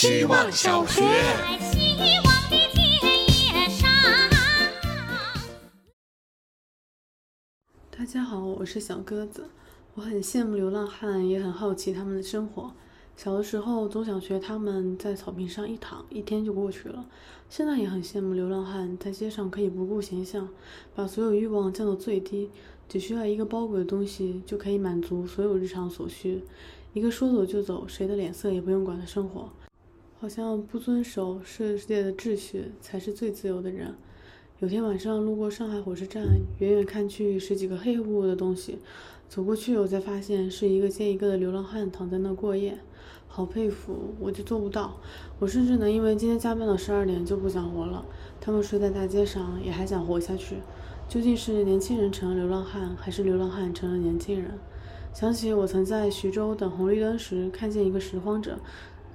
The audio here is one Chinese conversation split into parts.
希望小学。大家好，我是小鸽子。我很羡慕流浪汉，也很好奇他们的生活。小的时候总想学他们在草坪上一躺，一天就过去了。现在也很羡慕流浪汉，在街上可以不顾形象，把所有欲望降到最低，只需要一个包裹的东西就可以满足所有日常所需，一个说走就走，谁的脸色也不用管的生活。好像不遵守世界的秩序才是最自由的人。有天晚上路过上海火车站，远远看去是几个黑乎乎的东西，走过去我才发现是一个接一个的流浪汉躺在那过夜，好佩服，我就做不到。我甚至能因为今天加班到十二点就不想活了。他们睡在大街上也还想活下去，究竟是年轻人成了流浪汉，还是流浪汉成了年轻人？想起我曾在徐州等红绿灯时看见一个拾荒者，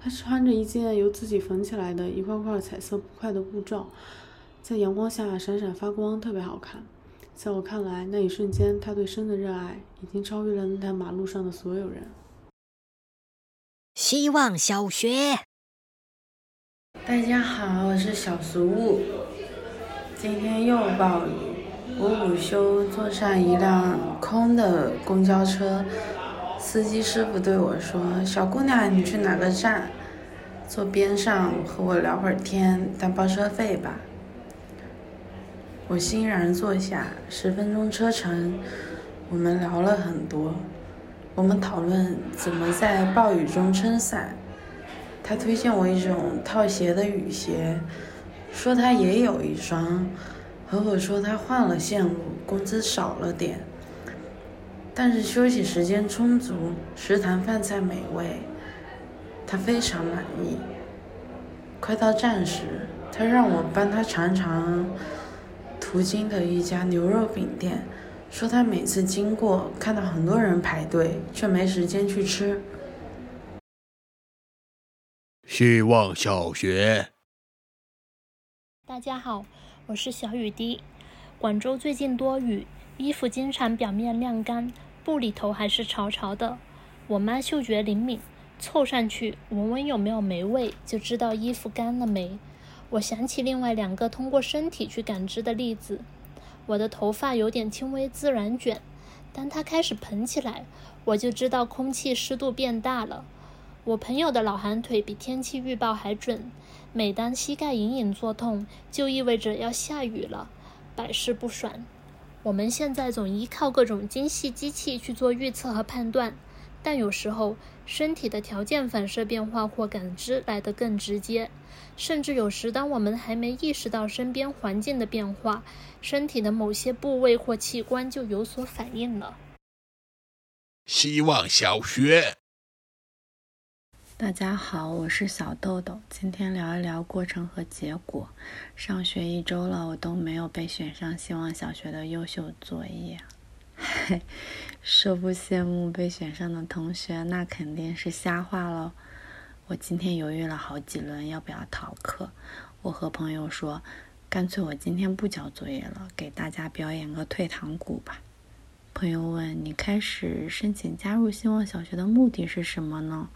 他穿着一件由自己缝起来的一块块彩色布块的布罩。在阳光下闪闪发光，特别好看。在我看来，那一瞬间，他对生的热爱已经超越了那条马路上的所有人。希望小学，大家好，我是小俗物。今天又暴雨，我午休坐上一辆空的公交车，司机师傅对我说：“小姑娘，你去哪个站？坐边上和我聊会儿天，但包车费吧。”我欣然坐下，十分钟车程，我们聊了很多。我们讨论怎么在暴雨中撑伞。他推荐我一种套鞋的雨鞋，说他也有一双，和我说他换了线路，工资少了点，但是休息时间充足，食堂饭菜美味，他非常满意。快到站时，他让我帮他尝尝。途经的一家牛肉饼店，说他每次经过看到很多人排队，却没时间去吃。希望小学，大家好，我是小雨滴。广州最近多雨，衣服经常表面晾干，布里头还是潮潮的。我妈嗅觉灵敏，凑上去闻闻有没有霉味，就知道衣服干了没。我想起另外两个通过身体去感知的例子。我的头发有点轻微自然卷，当它开始蓬起来，我就知道空气湿度变大了。我朋友的老寒腿比天气预报还准，每当膝盖隐隐作痛，就意味着要下雨了，百试不爽。我们现在总依靠各种精细机器去做预测和判断，但有时候身体的条件反射变化或感知来得更直接。甚至有时，当我们还没意识到身边环境的变化，身体的某些部位或器官就有所反应了。希望小学，大家好，我是小豆豆，今天聊一聊过程和结果。上学一周了，我都没有被选上希望小学的优秀作业。嘿，说不羡慕被选上的同学，那肯定是瞎话喽。我今天犹豫了好几轮，要不要逃课？我和朋友说，干脆我今天不交作业了，给大家表演个退堂鼓吧。朋友问：“你开始申请加入希望小学的目的是什么呢？”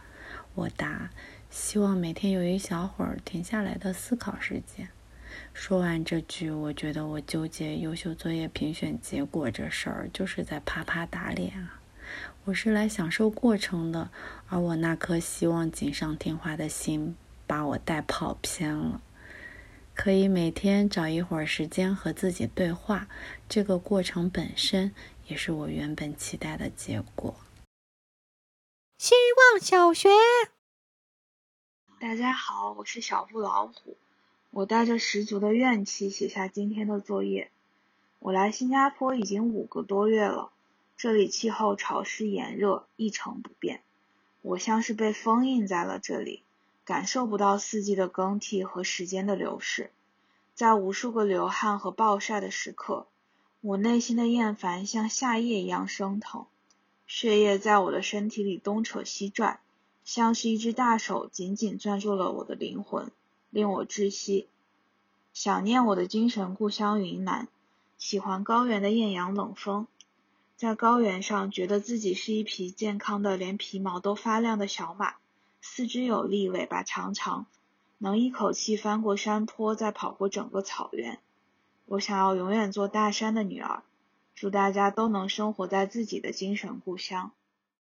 我答：“希望每天有一小会儿停下来的思考时间。”说完这句，我觉得我纠结优秀作业评选结果这事儿，就是在啪啪打脸啊。我是来享受过程的，而我那颗希望锦上添花的心把我带跑偏了。可以每天找一会儿时间和自己对话，这个过程本身也是我原本期待的结果。希望小学，大家好，我是小布老虎。我带着十足的怨气写下今天的作业。我来新加坡已经五个多月了。这里气候潮湿炎热，一成不变。我像是被封印在了这里，感受不到四季的更替和时间的流逝。在无数个流汗和暴晒的时刻，我内心的厌烦像夏夜一样升腾，血液在我的身体里东扯西拽像是一只大手紧紧攥住了我的灵魂令我窒息。想念我的精神故乡云南喜欢高原的艳阳冷风。在高原上觉得自己是一匹健康的连皮毛都发亮的小马四肢有力尾巴长长能一口气翻过山坡再跑过整个草原。我想要永远做大山的女儿祝大家都能生活在自己的精神故乡。